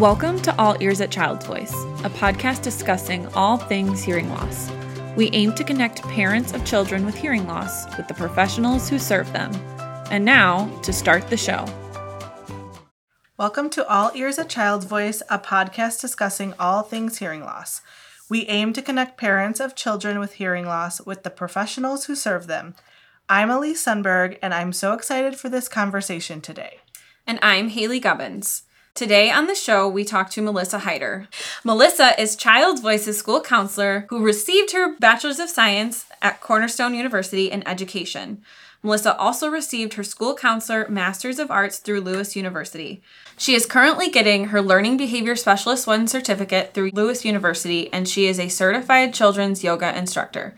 Welcome to All Ears at Child's Voice, a podcast discussing all things hearing loss. We aim to connect parents of children with hearing loss with the professionals who serve them. And now, to start the show. Welcome to All Ears at Child's Voice, a podcast discussing all things hearing loss. We aim to connect parents of children with hearing loss with the professionals who serve them. I'm Elise Sunberg, and I'm so excited for this conversation today. And I'm Haley Gubbins. Today on the show, we talk to Melissa Hyder. Melissa is Child's Voices school counselor who received her Bachelor's of Science at Cornerstone University in Education. Melissa also received her school counselor Master's of Arts through Lewis University. She is currently getting her Learning Behavior Specialist 1 certificate through Lewis University, and she is a certified children's yoga instructor.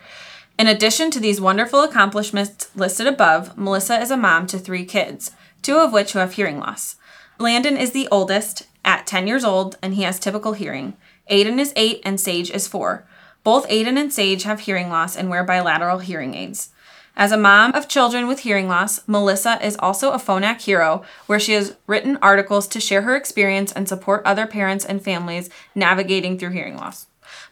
In addition to these wonderful accomplishments listed above, Melissa is a mom to three kids, two of which who have hearing loss. Landon is the oldest at 10 years old, and he has typical hearing. Aiden is 8 and Sage is 4. Both Aiden and Sage have hearing loss and wear bilateral hearing aids. As a mom of children with hearing loss, Melissa is also a Phonak hero, where she has written articles to share her experience and support other parents and families navigating through hearing loss.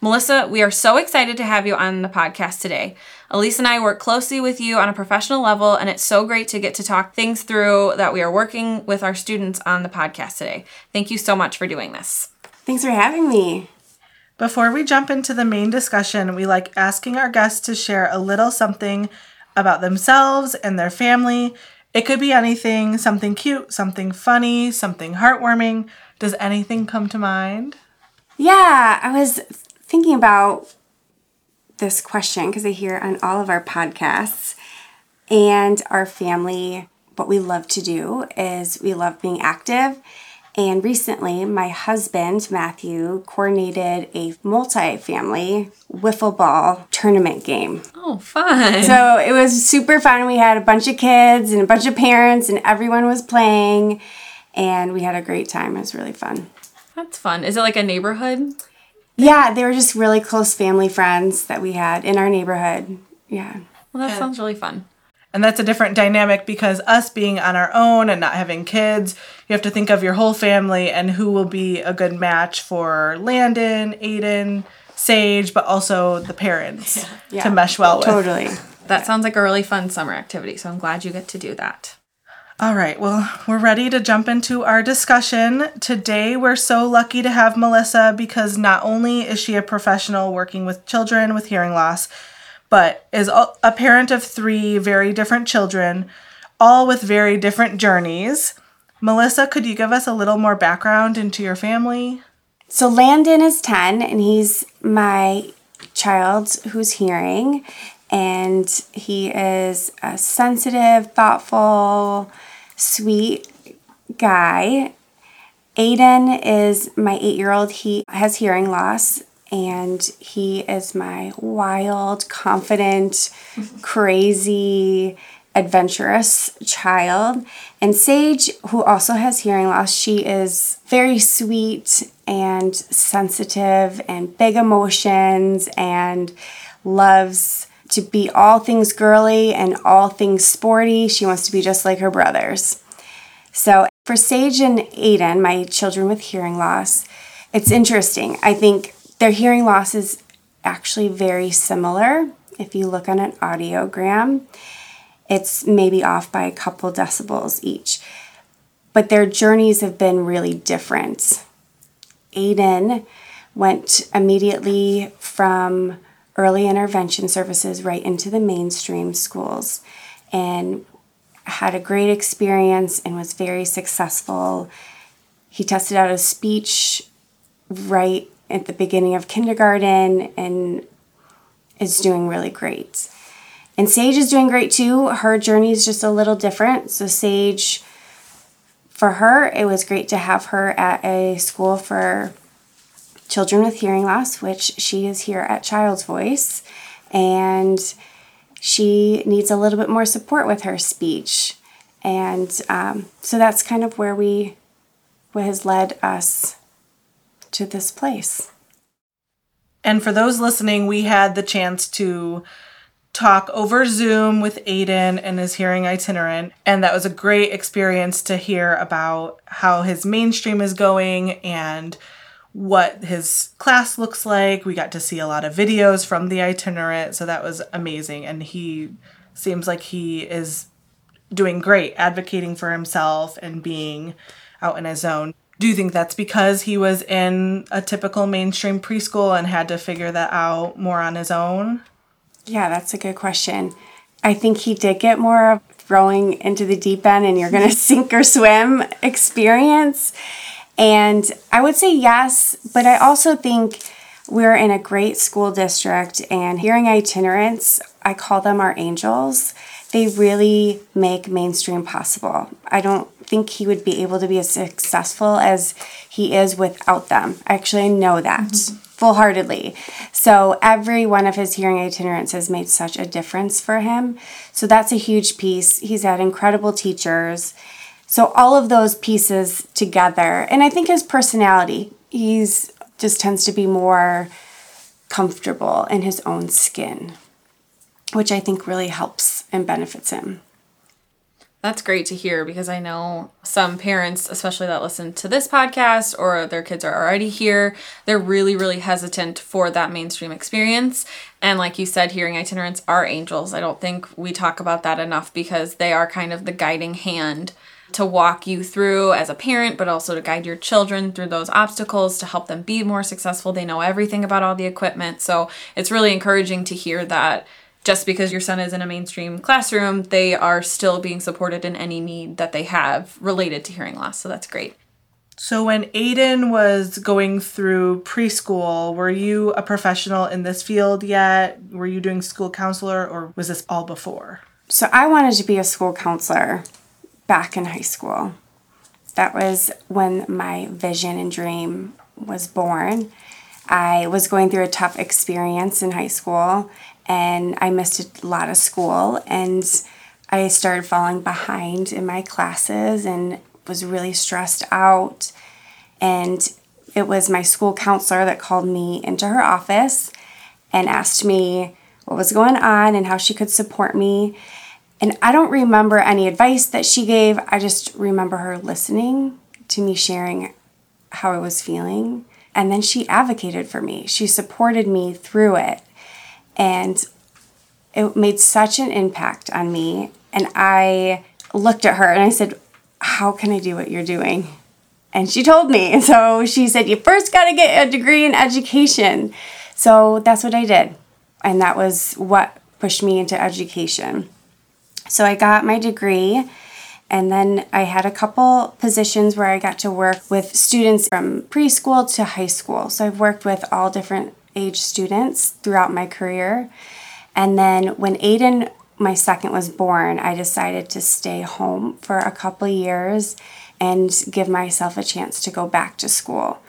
Melissa, we are so excited to have you on the podcast today. Elise and I work closely with you on a professional level, and it's so great to get to talk things through that we are working with our students on the podcast today. Thank you so much for doing this. Thanks for having me. Before we jump into the main discussion, we like asking our guests to share a little something about themselves and their family. It could be anything something cute, something funny, something heartwarming. Does anything come to mind? Yeah, I was thinking about this question because I hear on all of our podcasts and our family. What we love to do is we love being active. And recently, my husband, Matthew, coordinated a multi family wiffle ball tournament game. Oh, fun. So it was super fun. We had a bunch of kids and a bunch of parents, and everyone was playing. And we had a great time. It was really fun. That's fun. Is it like a neighborhood? Yeah, they were just really close family friends that we had in our neighborhood. Yeah. Well, that sounds really fun. And that's a different dynamic because us being on our own and not having kids, you have to think of your whole family and who will be a good match for Landon, Aiden, Sage, but also the parents Yeah. to mesh well with. Totally. That sounds like a really fun summer activity, so I'm glad you get to do that. All right, well, we're ready to jump into our discussion. Today, we're so lucky to have Melissa because not only is she a professional working with children with hearing loss, but is a parent of three very different children, all with very different journeys. Melissa, could you give us a little more background into your family? So Landon is 10 and he's my child who's hearing and he is a sensitive, thoughtful, sweet guy. Aiden is my 8-year-old. He has hearing loss and he is my wild, confident, crazy, adventurous child. And Sage, who also has hearing loss, she is very sweet and sensitive and big emotions and loves to be all things girly and all things sporty. She wants to be just like her brothers. So for Sage and Aiden, my children with hearing loss, it's interesting. I think their hearing loss is actually very similar. If you look on an audiogram, it's maybe off by a couple decibels each. But their journeys have been really different. Aiden went immediately from early intervention services right into the mainstream schools and had a great experience and was very successful. He tested out his speech right at the beginning of kindergarten and is doing really great. And Sage is doing great too. Her journey is just a little different. So, Sage, for her, it was great to have her at a school for children with hearing loss, which she is here at Child's Voice. And she needs a little bit more support with her speech. And um, so that's kind of where we, what has led us to this place. And for those listening, we had the chance to talk over Zoom with Aiden and his hearing itinerant. And that was a great experience to hear about how his mainstream is going and what his class looks like. We got to see a lot of videos from the itinerant, so that was amazing. And he seems like he is doing great, advocating for himself and being out in his own. Do you think that's because he was in a typical mainstream preschool and had to figure that out more on his own? Yeah, that's a good question. I think he did get more of throwing into the deep end and you're going to sink or swim experience. And I would say yes, but I also think we're in a great school district and hearing itinerants, I call them our angels. They really make mainstream possible. I don't think he would be able to be as successful as he is without them. Actually, I know that. Mm-hmm full heartedly. So every one of his hearing itinerants has made such a difference for him. So that's a huge piece. He's had incredible teachers. So all of those pieces together, and I think his personality, he's just tends to be more comfortable in his own skin, which I think really helps and benefits him. That's great to hear because I know some parents, especially that listen to this podcast or their kids are already here, they're really, really hesitant for that mainstream experience. And like you said, hearing itinerants are angels. I don't think we talk about that enough because they are kind of the guiding hand to walk you through as a parent, but also to guide your children through those obstacles to help them be more successful. They know everything about all the equipment. So it's really encouraging to hear that just because your son is in a mainstream classroom, they are still being supported in any need that they have related to hearing loss. So that's great. So, when Aiden was going through preschool, were you a professional in this field yet? Were you doing school counselor or was this all before? So, I wanted to be a school counselor back in high school. That was when my vision and dream was born. I was going through a tough experience in high school and I missed a lot of school and I started falling behind in my classes and was really stressed out. And it was my school counselor that called me into her office and asked me what was going on and how she could support me. And I don't remember any advice that she gave. I just remember her listening to me sharing how I was feeling. And then she advocated for me. She supported me through it. And it made such an impact on me. And I looked at her and I said, How can I do what you're doing? And she told me. So she said, You first got to get a degree in education. So that's what I did. And that was what pushed me into education. So I got my degree. And then I had a couple positions where I got to work with students from preschool to high school. So I've worked with all different age students throughout my career. And then when Aiden, my second, was born, I decided to stay home for a couple years and give myself a chance to go back to school.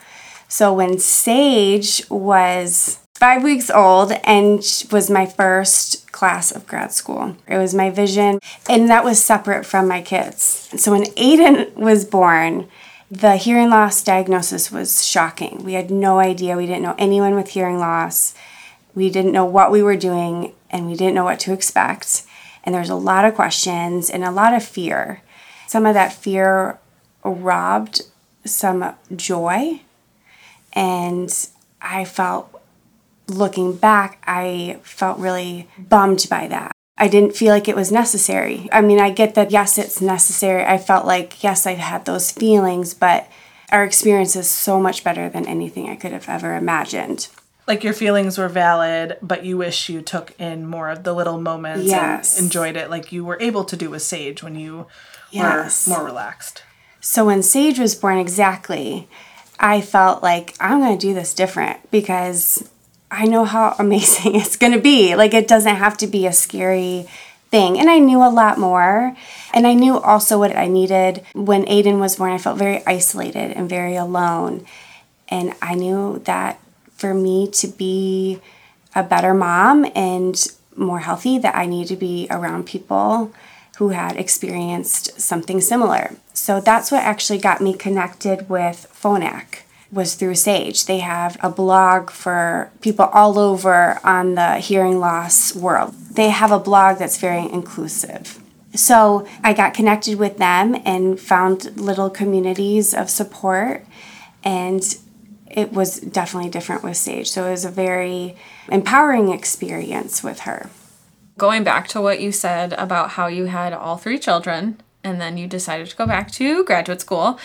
So when Sage was five weeks old and was my first class of grad school. It was my vision, and that was separate from my kids. So when Aiden was born, the hearing loss diagnosis was shocking. We had no idea. We didn't know anyone with hearing loss. We didn't know what we were doing, and we didn't know what to expect. And there's a lot of questions and a lot of fear. Some of that fear robbed some joy, and I felt looking back, I felt really bummed by that. I didn't feel like it was necessary. I mean, I get that, yes, it's necessary. I felt like, yes, I've had those feelings, but our experience is so much better than anything I could have ever imagined. Like your feelings were valid, but you wish you took in more of the little moments yes. and enjoyed it like you were able to do with Sage when you yes. were more relaxed. So when Sage was born, exactly, I felt like I'm going to do this different because I know how amazing it's going to be. Like, it doesn't have to be a scary thing. And I knew a lot more. And I knew also what I needed. When Aiden was born, I felt very isolated and very alone. And I knew that for me to be a better mom and more healthy, that I need to be around people who had experienced something similar. So that's what actually got me connected with Phonak was through Sage. They have a blog for people all over on the hearing loss world. they have a blog that's very inclusive. So I got connected with them and found little communities of support. And it was definitely different with Sage. So it was a very empowering experience with her. Going back to what you said about how you had all three children and then you decided to go back to graduate school.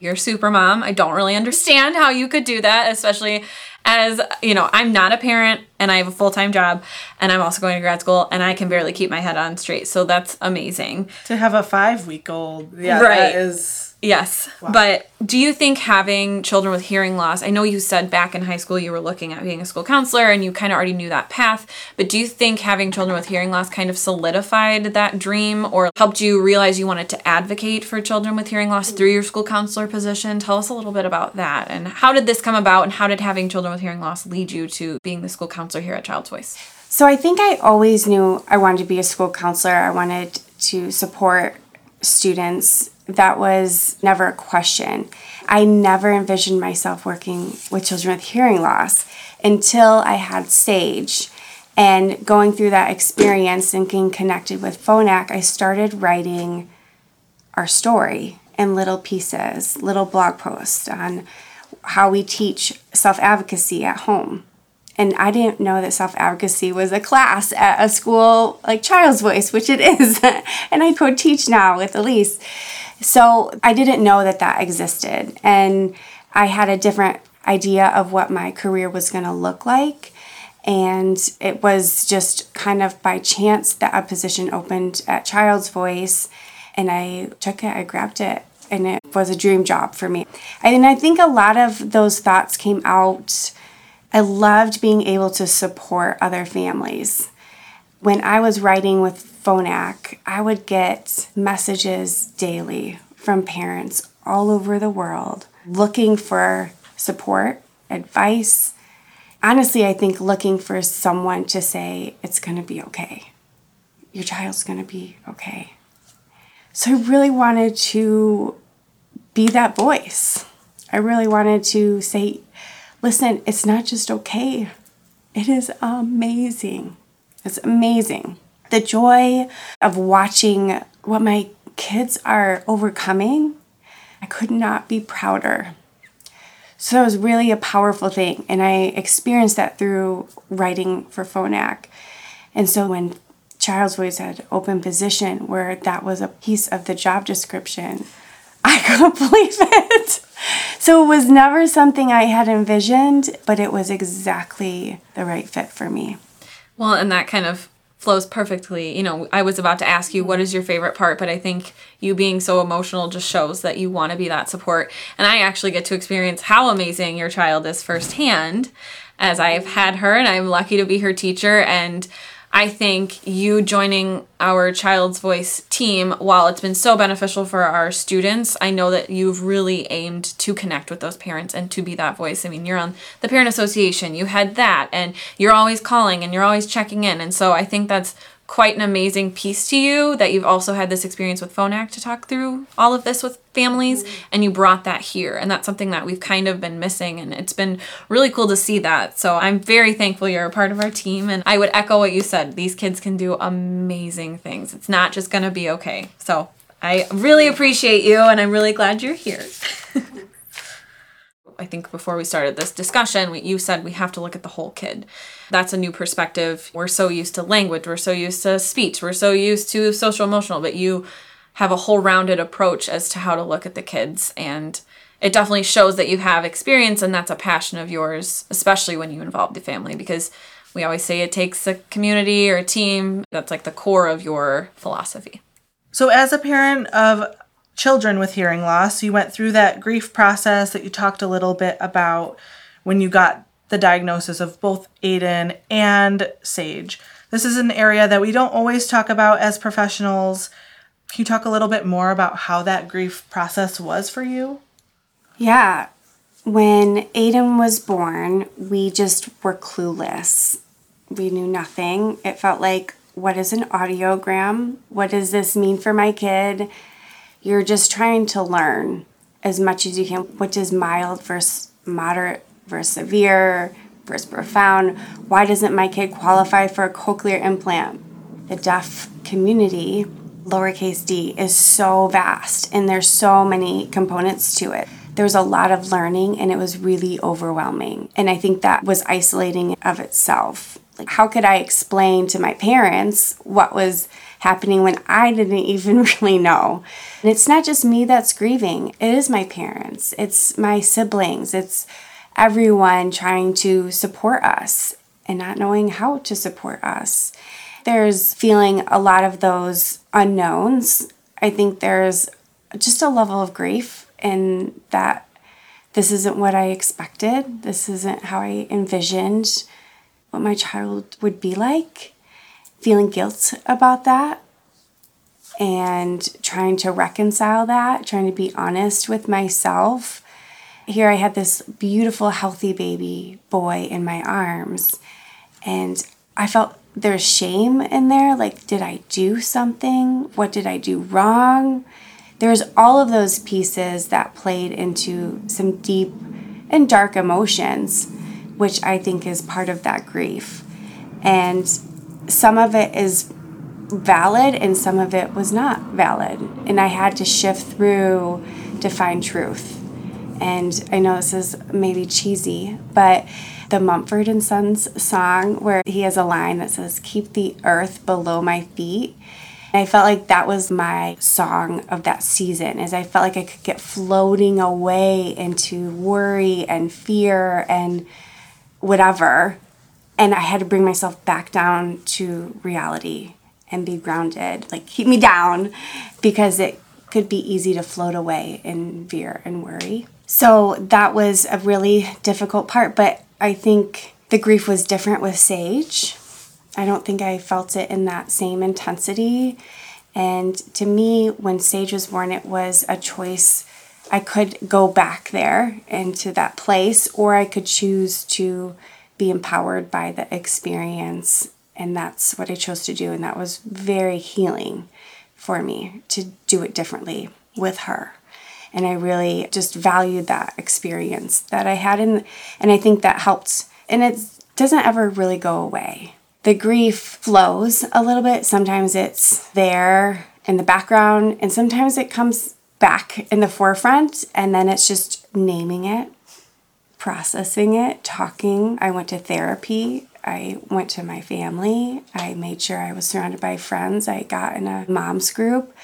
You're super mom. I don't really understand how you could do that, especially as, you know, I'm not a parent and I have a full-time job and I'm also going to grad school and I can barely keep my head on straight. So that's amazing. To have a 5-week-old. Yeah, Right. that is Yes. But do you think having children with hearing loss, I know you said back in high school you were looking at being a school counselor and you kind of already knew that path, but do you think having children with hearing loss kind of solidified that dream or helped you realize you wanted to advocate for children with hearing loss through your school counselor position? Tell us a little bit about that and how did this come about and how did having children with hearing loss lead you to being the school counselor here at Child's Voice? So I think I always knew I wanted to be a school counselor. I wanted to support students. That was never a question. I never envisioned myself working with children with hearing loss until I had Sage. And going through that experience and getting connected with Phonak, I started writing our story in little pieces, little blog posts on how we teach self advocacy at home. And I didn't know that self advocacy was a class at a school like Child's Voice, which it is. and I co teach now with Elise. So I didn't know that that existed. And I had a different idea of what my career was going to look like. And it was just kind of by chance that a position opened at Child's Voice. And I took it, I grabbed it, and it was a dream job for me. And I think a lot of those thoughts came out. I loved being able to support other families. When I was writing with Phonak, I would get messages daily from parents all over the world looking for support, advice. Honestly, I think looking for someone to say, it's going to be okay. Your child's going to be okay. So I really wanted to be that voice. I really wanted to say, listen, it's not just okay, it is amazing. It's amazing. The joy of watching what my kids are overcoming, I could not be prouder. So it was really a powerful thing. And I experienced that through writing for Phonak. And so when Child's Voice had open position where that was a piece of the job description, I couldn't believe it. So it was never something I had envisioned, but it was exactly the right fit for me. Well, and that kind of flows perfectly. You know, I was about to ask you what is your favorite part, but I think you being so emotional just shows that you want to be that support. And I actually get to experience how amazing your child is firsthand as I've had her and I'm lucky to be her teacher and I think you joining our Child's Voice team, while it's been so beneficial for our students, I know that you've really aimed to connect with those parents and to be that voice. I mean, you're on the Parent Association, you had that, and you're always calling and you're always checking in. And so I think that's quite an amazing piece to you that you've also had this experience with Phonak to talk through all of this with families and you brought that here. And that's something that we've kind of been missing. And it's been really cool to see that. So i'm very thankful you're a part of our team. And i would echo what you said. These kids can do amazing things. It's not just going to be okay. So i really appreciate you and i'm really glad you're here. I think before we started this discussion, you said we have to look at the whole kid. That's a new perspective. We're so used to language, we're so used to speech, we're so used to social emotional, but you have a whole rounded approach as to how to look at the kids. And it definitely shows that you have experience and that's a passion of yours, especially when you involve the family, because we always say it takes a community or a team. That's like the core of your philosophy. So, as a parent of children with hearing loss, you went through that grief process that you talked a little bit about when you got the diagnosis of both Aiden and Sage. This is an area that we don't always talk about as professionals. Can you talk a little bit more about how that grief process was for you? Yeah. When Aiden was born, we just were clueless. We knew nothing. It felt like, what is an audiogram? What does this mean for my kid? You're just trying to learn as much as you can. What is mild versus moderate versus severe versus profound? Why doesn't my kid qualify for a cochlear implant? the deaf community, lowercase d, is so vast and there's so many components to it. There's a lot of learning and it was really overwhelming. And I think that was isolating of itself. Like, how could I explain to my parents what was happening when I didn't even really know? And it's not just me that's grieving, it is my parents, it's my siblings, it's everyone trying to support us and not knowing how to support us. There's feeling a lot of those unknowns. I think there's just a level of grief in that this isn't what I expected. This isn't how I envisioned what my child would be like. Feeling guilt about that and trying to reconcile that, trying to be honest with myself. Here I had this beautiful, healthy baby boy in my arms, and I felt there's shame in there. Like, did I do something? What did I do wrong? There's all of those pieces that played into some deep and dark emotions, which I think is part of that grief. And some of it is valid and some of it was not valid. And I had to shift through to find truth. And I know this is maybe cheesy, but the Mumford and Sons song where he has a line that says, Keep the earth below my feet. I felt like that was my song of that season is I felt like I could get floating away into worry and fear and whatever. And I had to bring myself back down to reality and be grounded, like keep me down because it could be easy to float away in fear and worry. So that was a really difficult part, but I think the grief was different with Sage. I don't think I felt it in that same intensity. And to me, when Sage was born, it was a choice. I could go back there into that place, or I could choose to be empowered by the experience. And that's what I chose to do. And that was very healing for me to do it differently with her and I really just valued that experience that I had in and I think that helped and it doesn't ever really go away. The grief flows a little bit. Sometimes it's there in the background and sometimes it comes back in the forefront and then it's just naming it, processing it, talking. I went to therapy. I went to my family. I made sure I was surrounded by friends. I got in a mom's group.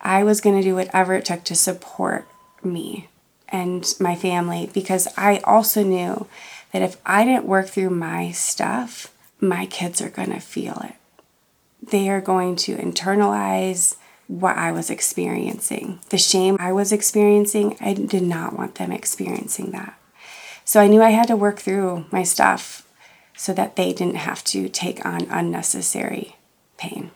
I was going to do whatever it took to support me and my family because I also knew that if I didn't work through my stuff, my kids are going to feel it. They are going to internalize what I was experiencing. The shame I was experiencing, I did not want them experiencing that. So I knew I had to work through my stuff so that they didn't have to take on unnecessary pain.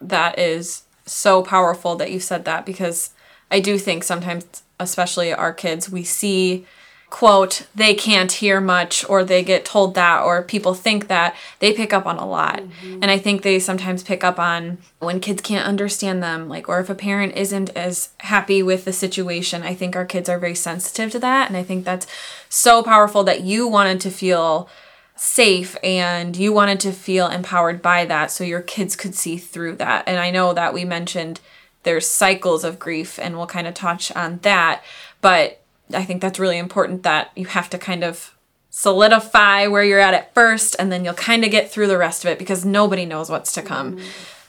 That is so powerful that you said that because I do think sometimes especially our kids, we see quote they can't hear much or they get told that or people think that they pick up on a lot. Mm-hmm. and i think they sometimes pick up on when kids can't understand them like or if a parent isn't as happy with the situation i think our kids are very sensitive to that. And i think that's so powerful that you wanted to feel safe and you wanted to feel empowered by that so your kids could see through that. And i know that we mentioned there's cycles of grief and we'll kind of touch on that but i think that's really important that you have to kind of solidify where you're at at first and then you'll kind of get through the rest of it because nobody knows what's to come mm-hmm.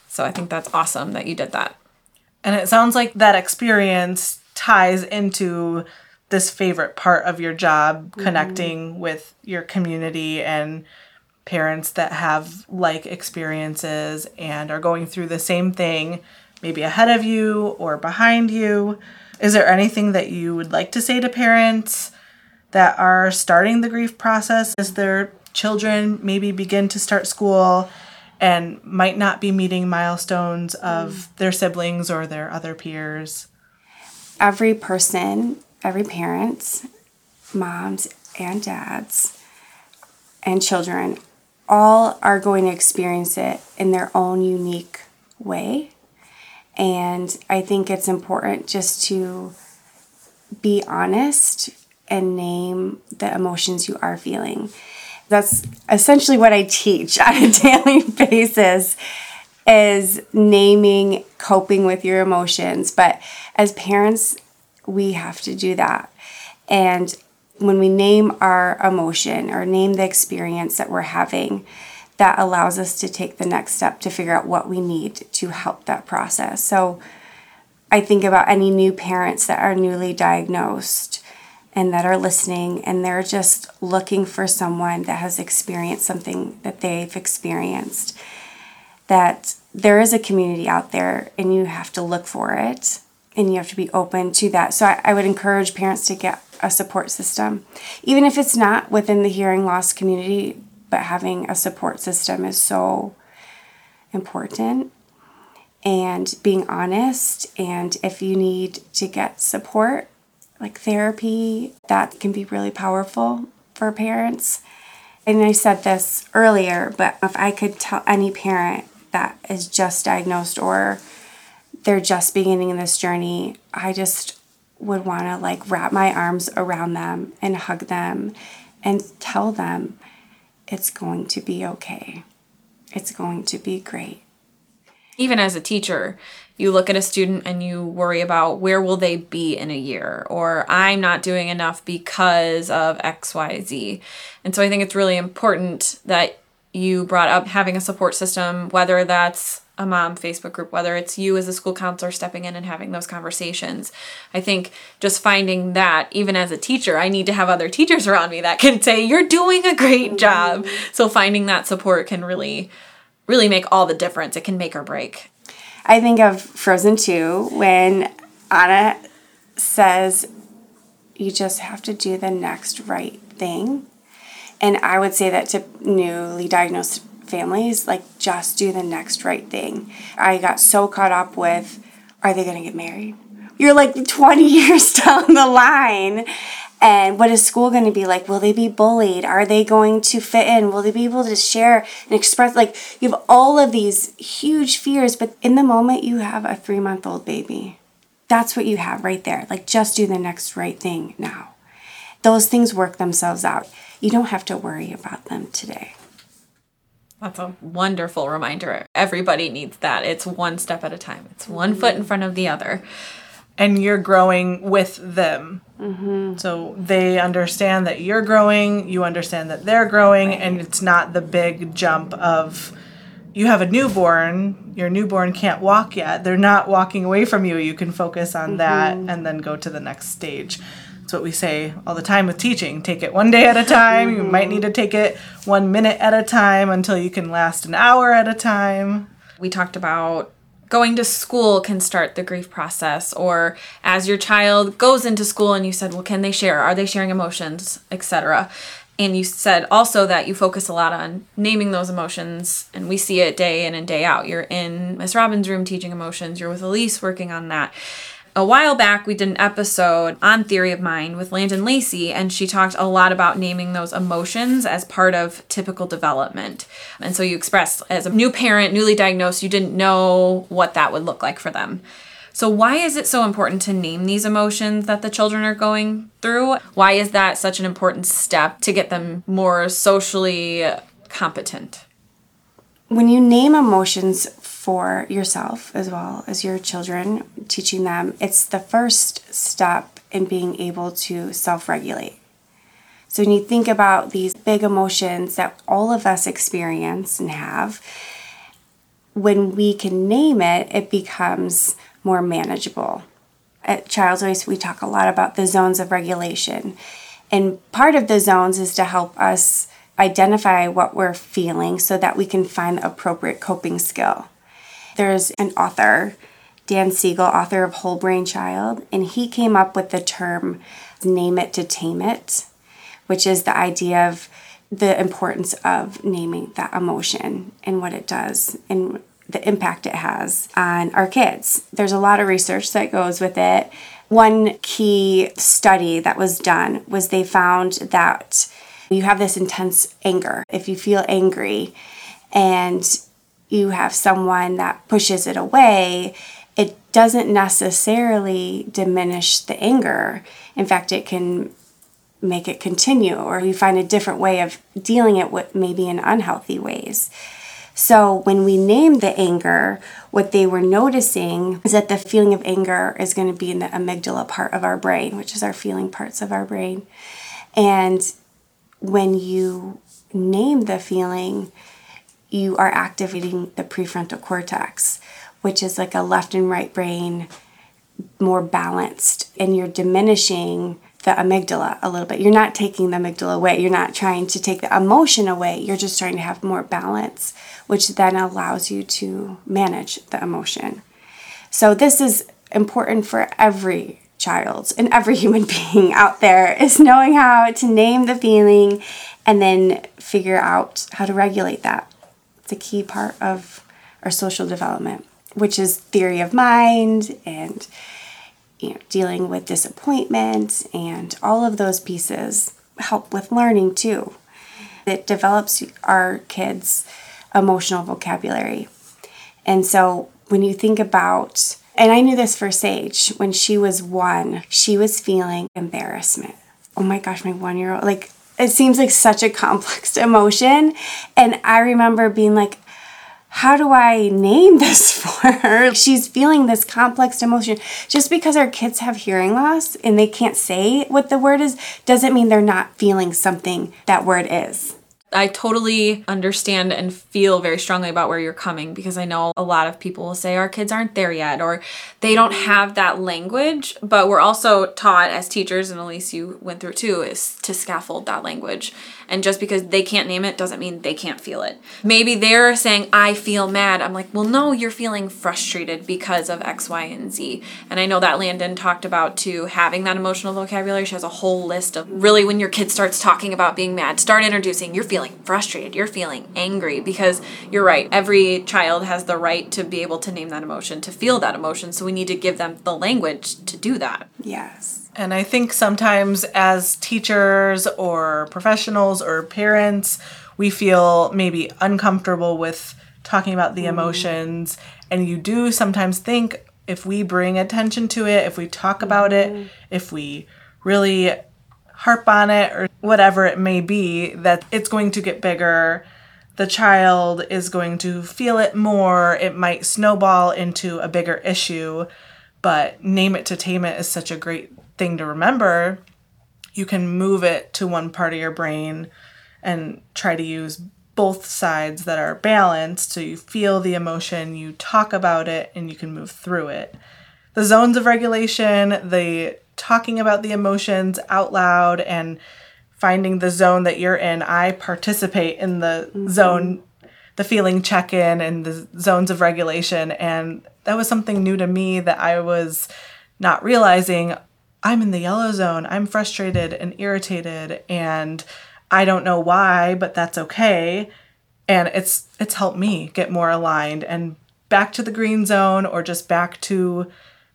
so i think that's awesome that you did that and it sounds like that experience ties into this favorite part of your job mm-hmm. connecting with your community and parents that have like experiences and are going through the same thing maybe ahead of you or behind you? Is there anything that you would like to say to parents that are starting the grief process as their children maybe begin to start school and might not be meeting milestones of mm. their siblings or their other peers? Every person, every parent, moms and dads, and children all are going to experience it in their own unique way and I think it's important just to be honest and name the emotions you are feeling. That's essentially what I teach on a daily basis. is naming coping with your emotions. But as parents, we have to do that. And when we name our emotion or name the experience that we're having, that allows us to take the next step to figure out what we need to help that process. So I think about any new parents that are newly diagnosed and that are listening and they're just looking for someone that has experienced something that they've experienced. That there is a community out there and you have to look for it and you have to be open to that. So I, I would encourage parents to get a support system, even if it's not within the hearing loss community, but having a support system is so important. And being honest, and if you need to get support, like therapy, that can be really powerful for parents. And I said this earlier, but if I could tell any parent that is just diagnosed or they're just beginning this journey, I just would want to like wrap my arms around them and hug them and tell them it's going to be okay. It's going to be great. Even as a teacher, you look at a student and you worry about where will they be in a year or I'm not doing enough because of XYZ. And so I think it's really important that you brought up having a support system, whether that's a mom Facebook group, whether it's you as a school counselor stepping in and having those conversations. I think just finding that, even as a teacher, I need to have other teachers around me that can say, You're doing a great job. So finding that support can really, really make all the difference. It can make or break. I think of Frozen 2 when Anna says, You just have to do the next right thing. And I would say that to newly diagnosed families, like just do the next right thing. I got so caught up with are they going to get married? You're like 20 years down the line. And what is school going to be like? Will they be bullied? Are they going to fit in? Will they be able to share and express? Like, you have all of these huge fears, but in the moment, you have a three month old baby. That's what you have right there. Like, just do the next right thing now. Those things work themselves out. You don't have to worry about them today. That's a wonderful reminder. Everybody needs that. It's one step at a time, it's one foot in front of the other. And you're growing with them. Mm-hmm. So they understand that you're growing, you understand that they're growing, right. and it's not the big jump of you have a newborn, your newborn can't walk yet. They're not walking away from you. You can focus on mm-hmm. that and then go to the next stage. It's what we say all the time with teaching. Take it one day at a time. You might need to take it one minute at a time until you can last an hour at a time. We talked about going to school can start the grief process or as your child goes into school and you said well can they share are they sharing emotions etc and you said also that you focus a lot on naming those emotions and we see it day in and day out you're in miss robbins room teaching emotions you're with elise working on that a while back we did an episode on theory of mind with landon lacey and she talked a lot about naming those emotions as part of typical development. And so you expressed as a new parent newly diagnosed you didn't know what that would look like for them. So why is it so important to name these emotions that the children are going through? Why is that such an important step to get them more socially competent? When you name emotions for yourself as well as your children, teaching them, it's the first step in being able to self regulate. So, when you think about these big emotions that all of us experience and have, when we can name it, it becomes more manageable. At Child's Voice, we talk a lot about the zones of regulation. And part of the zones is to help us identify what we're feeling so that we can find the appropriate coping skill there's an author, Dan Siegel, author of Whole Brain Child, and he came up with the term name it to tame it, which is the idea of the importance of naming that emotion and what it does and the impact it has on our kids. There's a lot of research that goes with it. One key study that was done was they found that you have this intense anger. If you feel angry and you have someone that pushes it away, it doesn't necessarily diminish the anger. In fact, it can make it continue, or you find a different way of dealing it with maybe in unhealthy ways. So when we named the anger, what they were noticing is that the feeling of anger is going to be in the amygdala part of our brain, which is our feeling parts of our brain. And when you name the feeling, you are activating the prefrontal cortex, which is like a left and right brain more balanced, and you're diminishing the amygdala a little bit. You're not taking the amygdala away. You're not trying to take the emotion away. You're just trying to have more balance, which then allows you to manage the emotion. So, this is important for every child and every human being out there is knowing how to name the feeling and then figure out how to regulate that. A key part of our social development, which is theory of mind and you know, dealing with disappointment and all of those pieces help with learning too. It develops our kids' emotional vocabulary. And so when you think about, and I knew this for Sage, when she was one, she was feeling embarrassment. Oh my gosh, my one year old, like, it seems like such a complex emotion. And I remember being like, how do I name this for her? She's feeling this complex emotion. Just because our kids have hearing loss and they can't say what the word is doesn't mean they're not feeling something that word is. I totally understand and feel very strongly about where you're coming because I know a lot of people will say our kids aren't there yet or they don't have that language. But we're also taught as teachers, and Elise, you went through too, is to scaffold that language. And just because they can't name it doesn't mean they can't feel it. Maybe they're saying, I feel mad. I'm like, well, no, you're feeling frustrated because of X, Y, and Z. And I know that Landon talked about too having that emotional vocabulary. She has a whole list of really when your kid starts talking about being mad, start introducing, you're feeling frustrated, you're feeling angry because you're right. Every child has the right to be able to name that emotion, to feel that emotion. So we need to give them the language to do that. Yes. And I think sometimes as teachers or professionals or parents, we feel maybe uncomfortable with talking about the mm. emotions. And you do sometimes think if we bring attention to it, if we talk about it, mm. if we really harp on it or whatever it may be, that it's going to get bigger. The child is going to feel it more. It might snowball into a bigger issue. But name it to tame it is such a great thing to remember, you can move it to one part of your brain and try to use both sides that are balanced so you feel the emotion, you talk about it, and you can move through it. The zones of regulation, the talking about the emotions out loud and finding the zone that you're in. I participate in the mm-hmm. zone, the feeling check in, and the zones of regulation. And that was something new to me that I was not realizing I'm in the yellow zone. I'm frustrated and irritated and I don't know why, but that's okay. And it's it's helped me get more aligned and back to the green zone or just back to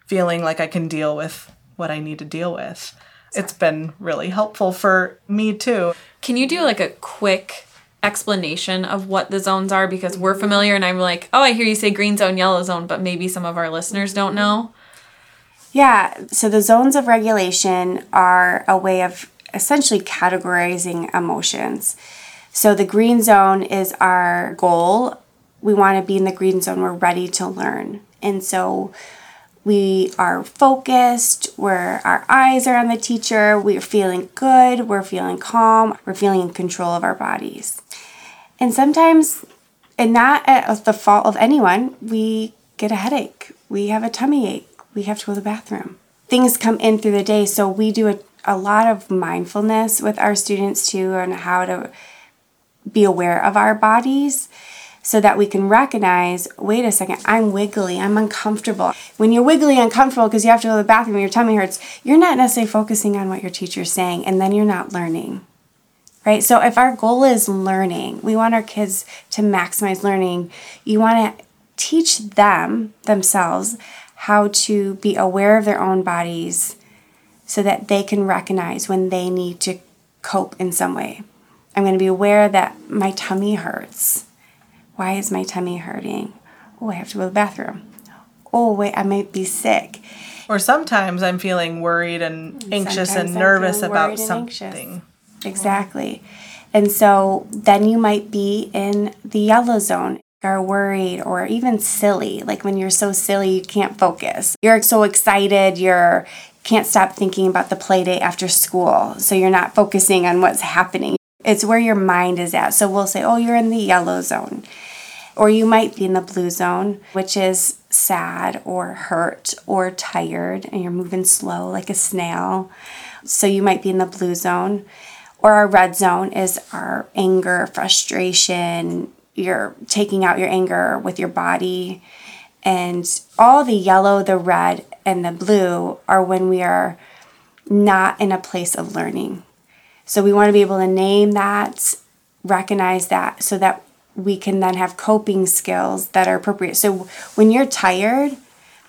feeling like I can deal with what I need to deal with. It's been really helpful for me too. Can you do like a quick explanation of what the zones are because we're familiar and I'm like, "Oh, I hear you say green zone, yellow zone," but maybe some of our listeners don't know. Yeah, so the zones of regulation are a way of essentially categorizing emotions. So the green zone is our goal. We want to be in the green zone. We're ready to learn. And so we are focused, where our eyes are on the teacher, we're feeling good, we're feeling calm, we're feeling in control of our bodies. And sometimes, and not at the fault of anyone, we get a headache, we have a tummy ache we have to go to the bathroom. Things come in through the day, so we do a, a lot of mindfulness with our students too on how to be aware of our bodies so that we can recognize wait a second, I'm wiggly, I'm uncomfortable. When you're wiggly, uncomfortable because you have to go to the bathroom, your tummy hurts, you're not necessarily focusing on what your teacher's saying, and then you're not learning. Right? So, if our goal is learning, we want our kids to maximize learning, you want to teach them themselves how to be aware of their own bodies so that they can recognize when they need to cope in some way. I'm going to be aware that my tummy hurts. Why is my tummy hurting? Oh, I have to go to the bathroom. Oh, wait, I might be sick. Or sometimes I'm feeling worried and anxious sometimes and nervous about something. Exactly. And so then you might be in the yellow zone. Are worried or even silly, like when you're so silly you can't focus. You're so excited, you're can't stop thinking about the play day after school. So you're not focusing on what's happening. It's where your mind is at. So we'll say, "Oh, you're in the yellow zone." Or you might be in the blue zone, which is sad or hurt or tired and you're moving slow like a snail. So you might be in the blue zone. Or our red zone is our anger, frustration, you're taking out your anger with your body. And all the yellow, the red, and the blue are when we are not in a place of learning. So we want to be able to name that, recognize that, so that we can then have coping skills that are appropriate. So when you're tired,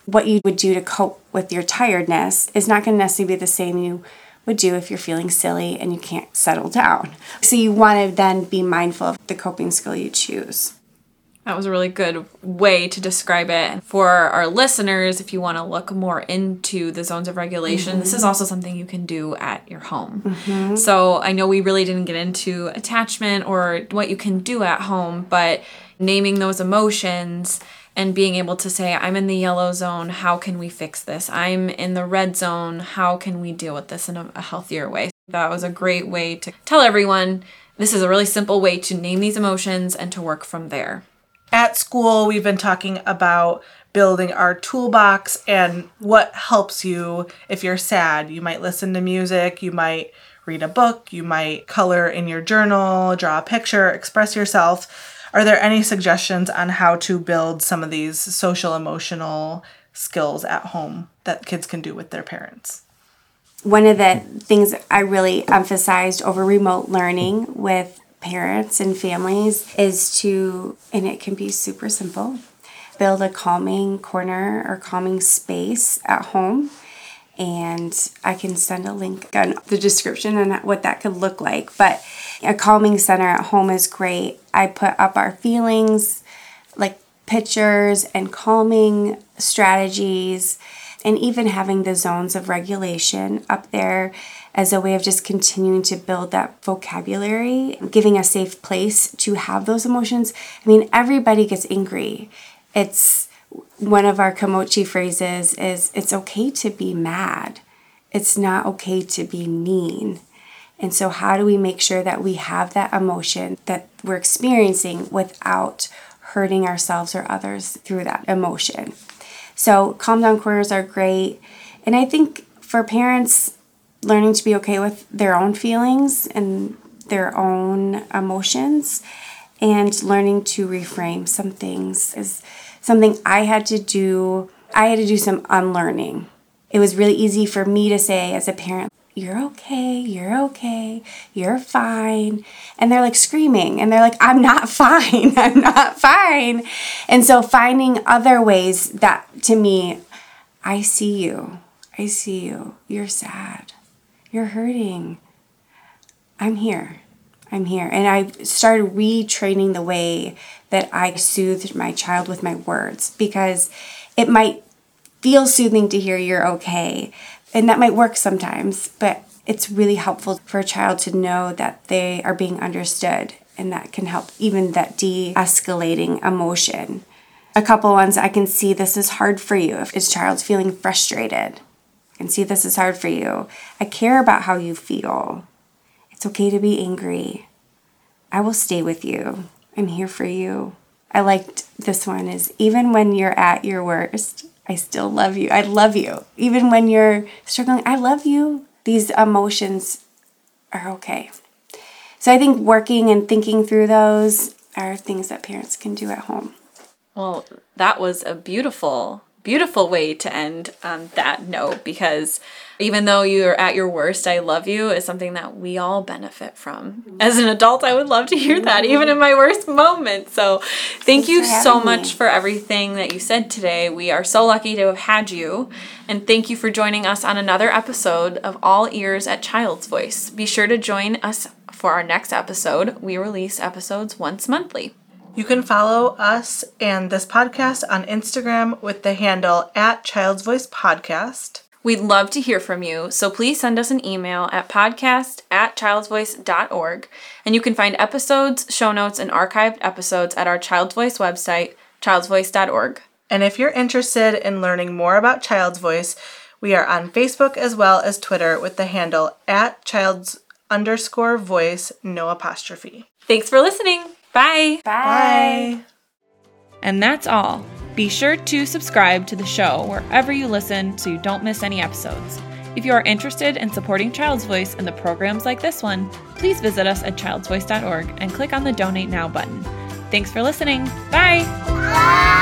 what you would do to cope with your tiredness is not going to necessarily be the same you would do if you're feeling silly and you can't settle down. So you want to then be mindful of the coping skill you choose. That was a really good way to describe it. For our listeners, if you want to look more into the zones of regulation, mm-hmm. this is also something you can do at your home. Mm-hmm. So I know we really didn't get into attachment or what you can do at home, but naming those emotions and being able to say, I'm in the yellow zone, how can we fix this? I'm in the red zone, how can we deal with this in a, healthier way? That was a great way to tell everyone this is a really simple way to name these emotions and to work from there. At school, we've been talking about building our toolbox and what helps you if you're sad. You might listen to music, you might read a book, you might color in your journal, draw a picture, express yourself are there any suggestions on how to build some of these social emotional skills at home that kids can do with their parents? One of the things I really emphasized over remote learning with parents and families is to, and it can be super simple, build a calming corner or calming space at home and I can send a link on the description and what that could look like. But a calming center at home is great. I put up our feelings, like pictures and calming strategies, and even having the zones of regulation up there as a way of just continuing to build that vocabulary, giving a safe place to have those emotions. I mean, everybody gets angry. It's one of our Kimochi phrases is it's okay to be mad. It's not okay to be mean. And so, how do we make sure that we have that emotion that we're experiencing without hurting ourselves or others through that emotion? So, calm down corners are great. And I think for parents, learning to be okay with their own feelings and their own emotions and learning to reframe some things is something I had to do. I had to do some unlearning. It was really easy for me to say as a parent, you're okay, you're okay, you're fine. And they're like screaming and they're like, I'm not fine, I'm not fine. And so finding other ways that to me, I see you, I see you, you're sad, you're hurting. I'm here. I'm here. And I started retraining the way that I soothed my child with my words because it might feel soothing to hear you're okay. And that might work sometimes, but it's really helpful for a child to know that they are being understood and that can help even that de-escalating emotion. A couple ones I can see this is hard for you if his child's feeling frustrated. I can see this is hard for you. I care about how you feel. It's okay to be angry. I will stay with you. I'm here for you. I liked this one is even when you're at your worst, I still love you. I love you. Even when you're struggling, I love you. These emotions are okay. So I think working and thinking through those are things that parents can do at home. Well, that was a beautiful beautiful way to end on that note because even though you're at your worst, I love you is something that we all benefit from. As an adult, I would love to hear that even in my worst moments. So, thank Thanks you so much me. for everything that you said today. We are so lucky to have had you. And thank you for joining us on another episode of All Ears at Child's Voice. Be sure to join us for our next episode. We release episodes once monthly. You can follow us and this podcast on Instagram with the handle at Child's Voice Podcast. We'd love to hear from you, so please send us an email at podcast at childsvoice.org. And you can find episodes, show notes, and archived episodes at our Child's Voice website, childsvoice.org. And if you're interested in learning more about Child's Voice, we are on Facebook as well as Twitter with the handle at child's underscore voice, no apostrophe. Thanks for listening. Bye. Bye. Bye. And that's all. Be sure to subscribe to the show wherever you listen so you don't miss any episodes. If you are interested in supporting Child's Voice and the programs like this one, please visit us at childsvoice.org and click on the Donate Now button. Thanks for listening. Bye. Bye.